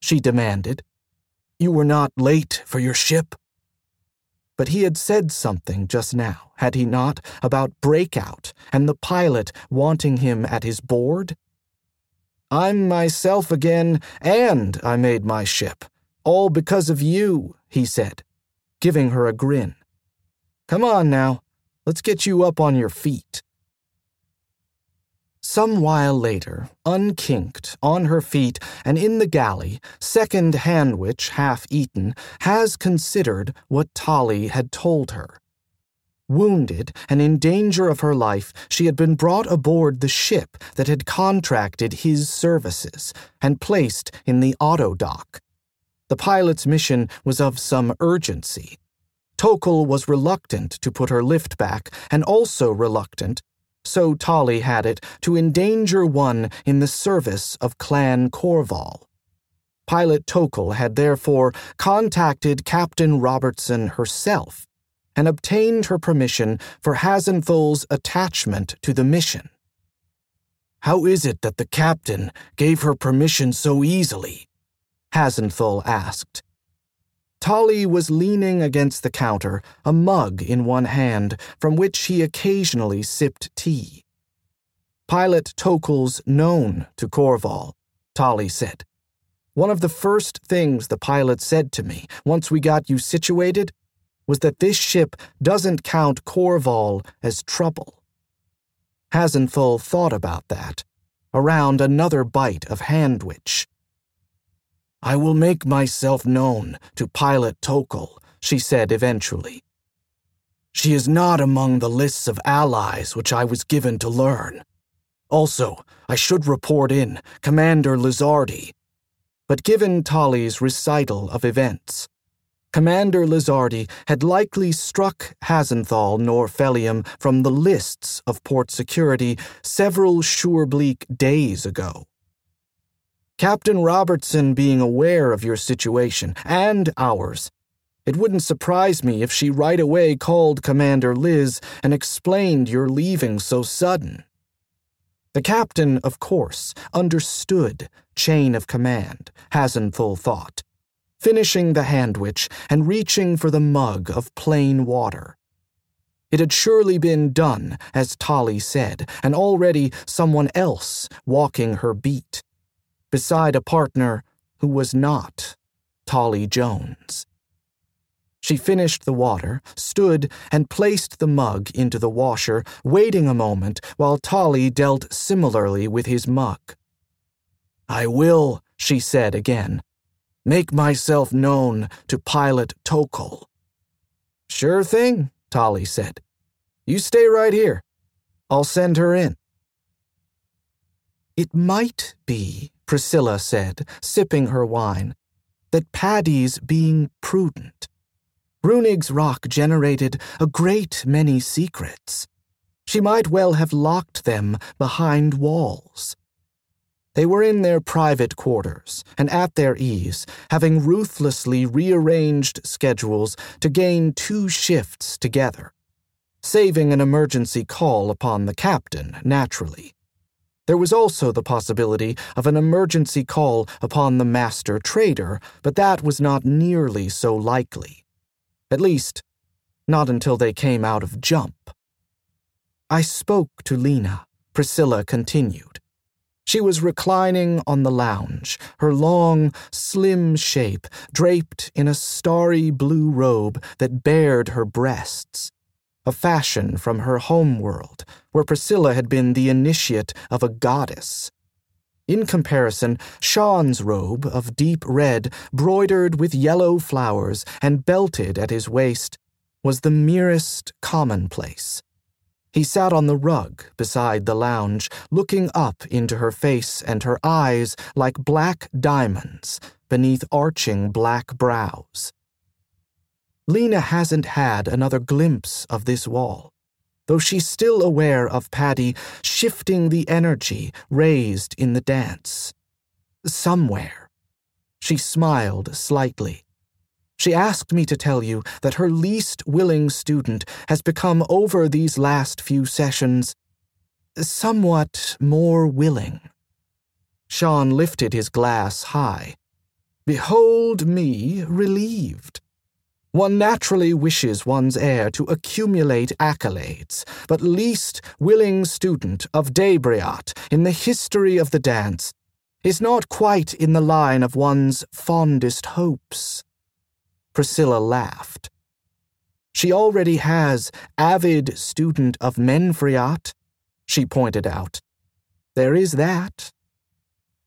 she demanded. You were not late for your ship? But he had said something just now, had he not, about breakout and the pilot wanting him at his board? I'm myself again, and I made my ship. All because of you, he said, giving her a grin. Come on now, let's get you up on your feet. Some while later, unkinked, on her feet, and in the galley, second handwich half eaten, Haz considered what Tolly had told her. Wounded and in danger of her life, she had been brought aboard the ship that had contracted his services and placed in the auto dock. The pilot's mission was of some urgency. Tocohl was reluctant to put her lift back and also reluctant so Tolly had it, to endanger one in the service of Clan Korval. Pilot Tocohl had therefore contacted Captain Robertson herself and obtained her permission for Hazenthull's attachment to the mission. How is it that the captain gave her permission so easily? Hazenthull asked. Tolly was leaning against the counter, a mug in one hand, from which he occasionally sipped tea. Pilot Tocohl's known to Korval, Tolly said. One of the first things the pilot said to me, once we got you situated, was that this ship doesn't count Korval as trouble. Hazenthull thought about that, around another bite of handwich. I will make myself known to Pilot Tocohl, she said eventually. She is not among the lists of allies which I was given to learn. Also, I should report in Commander Lizardi. But given Tolly's recital of events, Commander Lizardi had likely struck Hazenthull nor'Phelium from the lists of port security several Surebleak days ago. Captain Robertson being aware of your situation and ours, it wouldn't surprise me if she right away called Commander Liz and explained your leaving so sudden. The captain, of course, understood chain of command, Hazenthull thought finishing the handwich and reaching for the mug of plain water. It had surely been done, as Tolly said, and already someone else walking her beat, beside a partner who was not Tolly Jones. She finished the water, stood, and placed the mug into the washer, waiting a moment while Tolly dealt similarly with his mug. I will, she said again, make myself known to Pilot Tocohl. Sure thing, Tolly said. You stay right here. I'll send her in. It might be, Priscilla said, sipping her wine, that Padi's being prudent. Runig's rock generated a great many secrets. She might well have locked them behind walls. They were in their private quarters and at their ease, having ruthlessly rearranged schedules to gain two shifts together, saving an emergency call upon the captain, naturally. There was also the possibility of an emergency call upon the master trader, but that was not nearly so likely. At least, not until they came out of jump. I spoke to Lina, Priscilla continued. She was reclining on the lounge, her long, slim shape draped in a starry blue robe that bared her breasts, a fashion from her home world, where Priscilla had been the initiate of a goddess. In comparison, Sean's robe of deep red, broidered with yellow flowers and belted at his waist, was the merest commonplace. He sat on the rug beside the lounge, looking up into her face and her eyes like black diamonds beneath arching black brows. Lina hasn't had another glimpse of this wall, though she's still aware of Padi shifting the energy raised in the dance. Somewhere. She smiled slightly. She asked me to tell you that her least willing student has become, over these last few sessions, somewhat more willing. Sean lifted his glass high. Behold me relieved. One naturally wishes one's heir to accumulate accolades, but least willing student of Debri'at in the history of the dance is not quite in the line of one's fondest hopes. Priscilla laughed. She already has avid student of Menfri'at, she pointed out. There is that.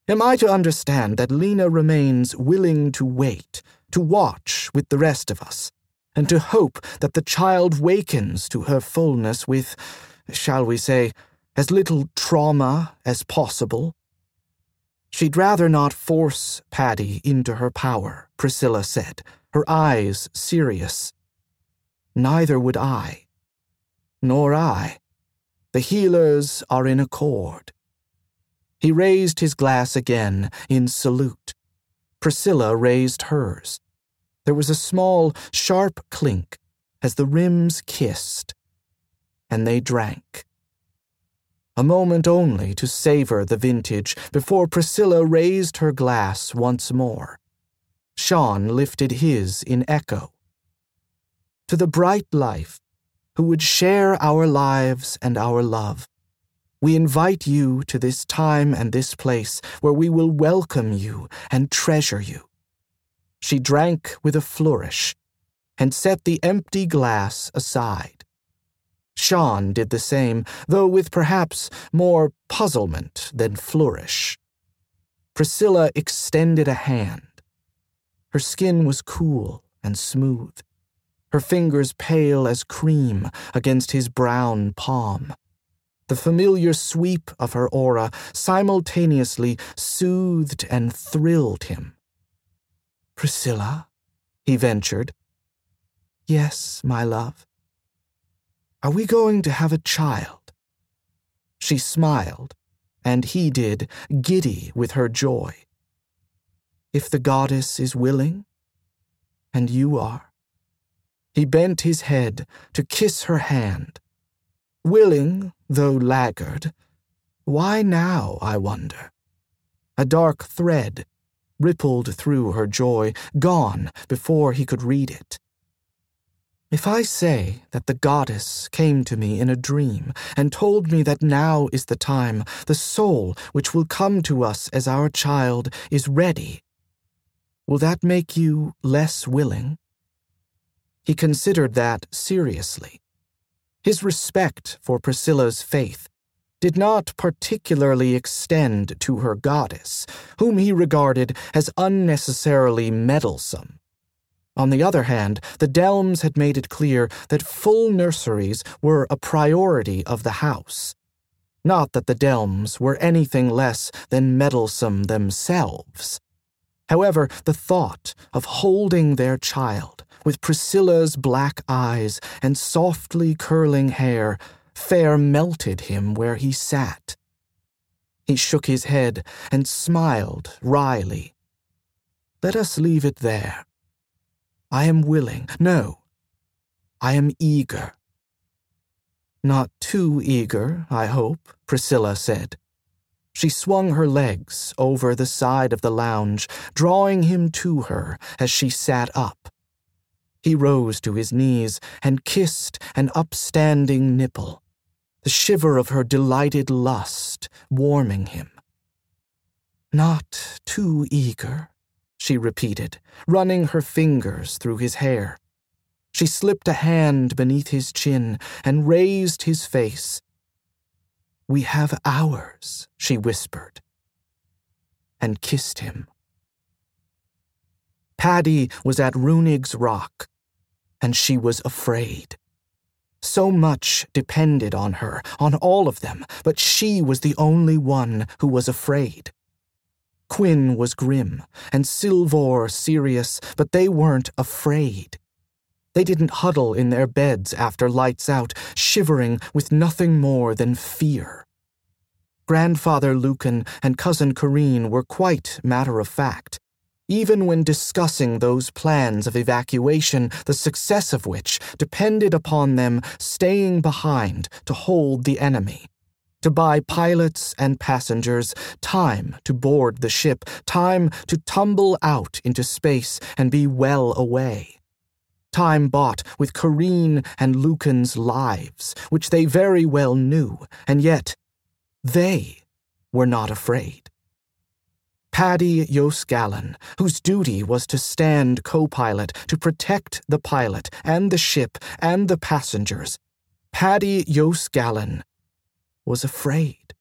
Am I to understand that Lena remains willing to wait, to watch with the rest of us, and to hope that the child wakens to her fullness with, shall we say, as little trauma as possible? She'd rather not force Padi into her power, Priscilla said, her eyes serious. Neither would I. Nor I. The healers are in accord. He raised his glass again in salute. Priscilla raised hers. There was a small, sharp clink as the rims kissed, and they drank. A moment only to savor the vintage before Priscilla raised her glass once more. Sean lifted his in echo. To the bright life, who would share our lives and our love, we invite you to this time and this place where we will welcome you and treasure you. She drank with a flourish and set the empty glass aside. Sean did the same, though with perhaps more puzzlement than flourish. Priscilla extended a hand. Her skin was cool and smooth, her fingers pale as cream against his brown palm. The familiar sweep of her aura simultaneously soothed and thrilled him. Priscilla, he ventured. Yes, my love. Are we going to have a child? She smiled, and he did, giddy with her joy. If the goddess is willing, and you are. He bent his head to kiss her hand. Willing, though laggard. Why now, I wonder? A dark thread rippled through her joy, gone before he could read it. If I say that the goddess came to me in a dream and told me that now is the time, the soul which will come to us as our child is ready, will that make you less willing? He considered that seriously. His respect for Priscilla's faith did not particularly extend to her goddess, whom he regarded as unnecessarily meddlesome. On the other hand, the Delms had made it clear that full nurseries were a priority of the house. Not that the Delms were anything less than meddlesome themselves. However, the thought of holding their child, with Priscilla's black eyes and softly curling hair, fair melted him where he sat. He shook his head and smiled wryly. Let us leave it there. I am willing. No, I am eager. Not too eager, I hope, Priscilla said. She swung her legs over the side of the lounge, drawing him to her as she sat up. He rose to his knees and kissed an upstanding nipple, the shiver of her delighted lust warming him. Not too eager, she repeated, running her fingers through his hair. She slipped a hand beneath his chin and raised his face. We have ours, she whispered, and kissed him. Padi was at Runig's rock, and she was afraid. So much depended on her, on all of them, but she was the only one who was afraid. Quin was grim, and Syl Vor serious, but they weren't afraid. They didn't huddle in their beds after lights out, shivering with nothing more than fear. Grandfather Lucan and cousin Corrine were quite matter of fact, even when discussing those plans of evacuation, the success of which depended upon them staying behind to hold the enemy to buy pilots and passengers time to board the ship, time to tumble out into space and be well away. Time bought with Corrine and Lucan's lives, which they very well knew, and yet they were not afraid. Padi yos'Galan, whose duty was to stand co pilot to protect the pilot and the ship and the passengers, Padi yos'Galan was afraid.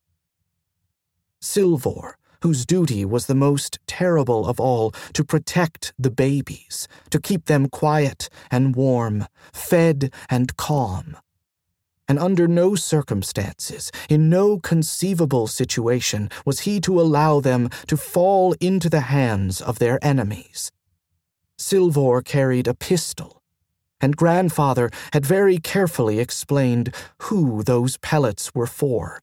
Syl Vor, whose duty was the most terrible of all to protect the babies, to keep them quiet and warm, fed and calm. And under no circumstances, in no conceivable situation, was he to allow them to fall into the hands of their enemies. Syl Vor carried a pistol and grandfather had very carefully explained who those pellets were for,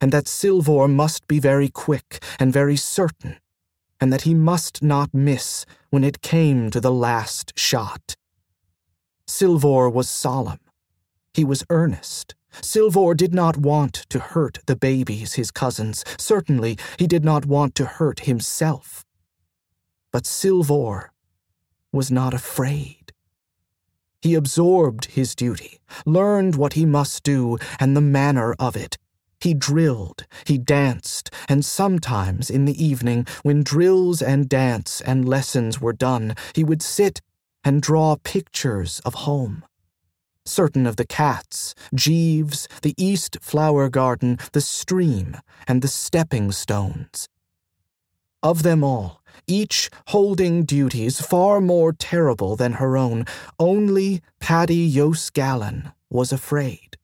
and that Syl Vor must be very quick and very certain, and that he must not miss when it came to the last shot. Syl Vor was solemn. He was earnest. Syl Vor did not want to hurt the babies, his cousins. Certainly, he did not want to hurt himself. But Syl Vor was not afraid. He absorbed his duty, learned what he must do and the manner of it. He drilled, he danced, and sometimes in the evening, when drills and dance and lessons were done, he would sit and draw pictures of home. Certain of the cats, Jeeves, the East Flower Garden, the stream, and the stepping stones. Of them all, each holding duties far more terrible than her own, only Padi yos'Galan was afraid.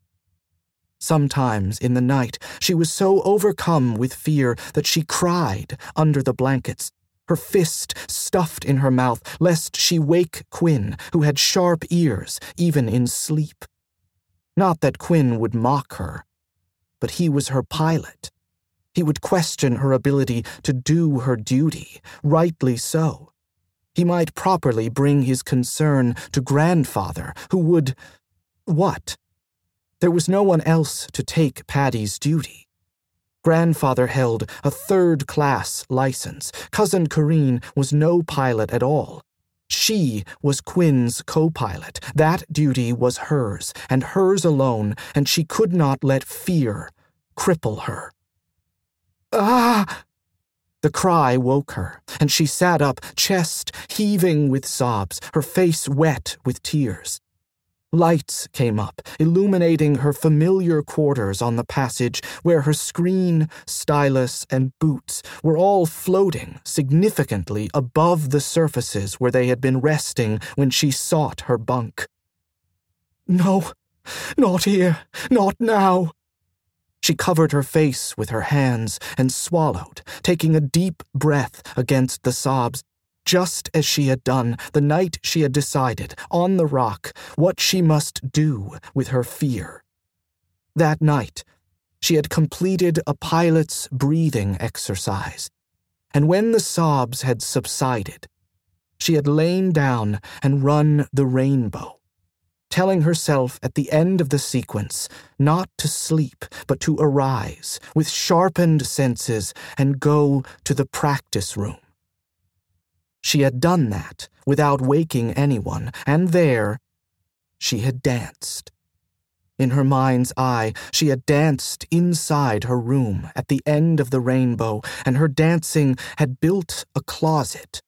Sometimes in the night she was so overcome with fear that she cried under the blankets, her fist stuffed in her mouth lest she wake Quin, who had sharp ears even in sleep. Not that Quin would mock her, but he was her pilot. He would question her ability to do her duty, rightly so. He might properly bring his concern to grandfather, who would. What? There was no one else to take Padi's duty. Grandfather held a third class license. Cousin Corrine was no pilot at all. She was Quin's co pilot. That duty was hers, and hers alone, and she could not let fear cripple her. Ah! The cry woke her, and she sat up, chest heaving with sobs, her face wet with tears. Lights came up, illuminating her familiar quarters on the passage where her screen, stylus, and boots were all floating significantly above the surfaces where they had been resting when she sought her bunk. No, not here, not now. She covered her face with her hands and swallowed, taking a deep breath against the sobs just as she had done the night she had decided, on the rock, what she must do with her fear. That night, she had completed a pilot's breathing exercise, and when the sobs had subsided, she had lain down and run the rainbow, telling herself at the end of the sequence not to sleep, but to arise with sharpened senses and go to the practice room. She had done that without waking anyone, and there she had danced. In her mind's eye, she had danced inside her room at the end of the rainbow, and her dancing had built a closet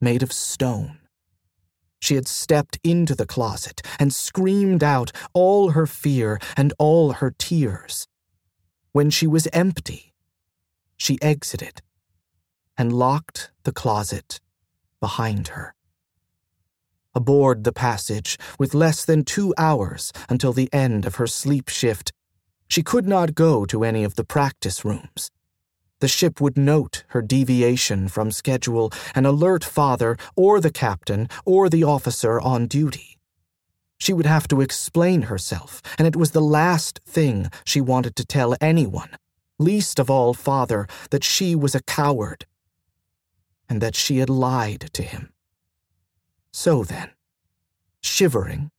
made of stone. She had stepped into the closet and screamed out all her fear and all her tears. When she was empty, she exited and locked the closet behind her. Aboard the passage, with less than two hours until the end of her sleep shift, she could not go to any of the practice rooms. The ship would note her deviation from schedule and alert father or the captain or the officer on duty. She would have to explain herself, and it was the last thing she wanted to tell anyone, least of all father, that she was a coward and that she had lied to him. So then, shivering,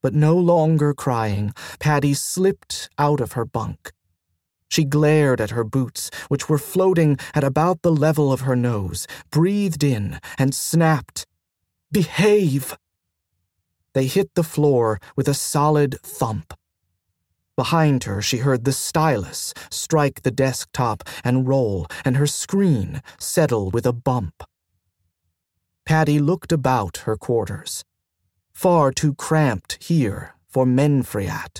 but no longer crying, Padi slipped out of her bunk. She glared at her boots, which were floating at about the level of her nose, breathed in, and snapped, Behave! They hit the floor with a solid thump. Behind her, she heard the stylus strike the desktop and roll, and her screen settle with a bump. Padi looked about her quarters. Far too cramped here for Menfri'at.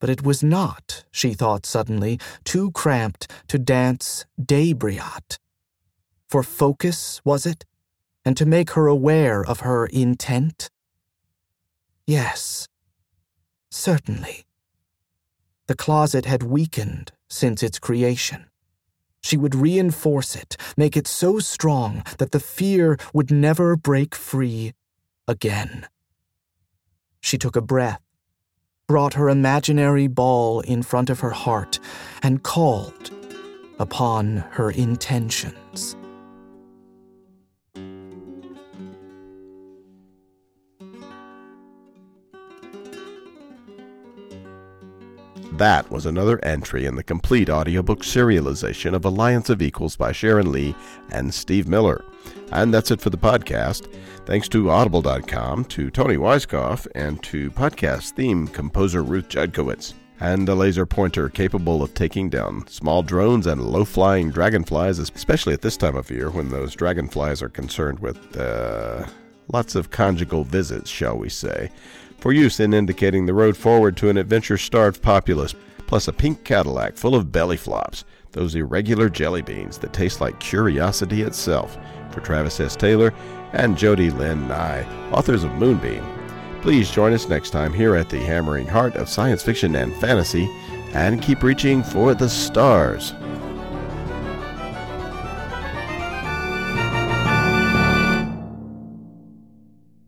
But it was not, she thought suddenly, too cramped to dance Debri'at. For focus, was it? And to make her aware of her intent? Yes, certainly. The closet had weakened since its creation. She would reinforce it, make it so strong that the fear would never break free again. She took a breath, brought her imaginary ball in front of her heart, and called upon her intentions. That was another entry in the complete audiobook serialization of Alliance of Equals by Sharon Lee and Steve Miller. And that's it for the podcast. Thanks to Audible.com, to Toni Weisskopf, and to podcast theme composer Ruth Judkowitz. And a laser pointer capable of taking down small drones and low flying dragonflies, especially at this time of year when those dragonflies are concerned with uh, lots of conjugal visits, shall we say for use in indicating the road forward to an adventure starved populace, plus a pink Cadillac full of belly flops, those irregular jelly beans that taste like curiosity itself, for Travis S. Taylor and Jody Lynn Nye, authors of Moonbeam. Please join us next time here at the hammering heart of science fiction and fantasy, and keep reaching for the stars.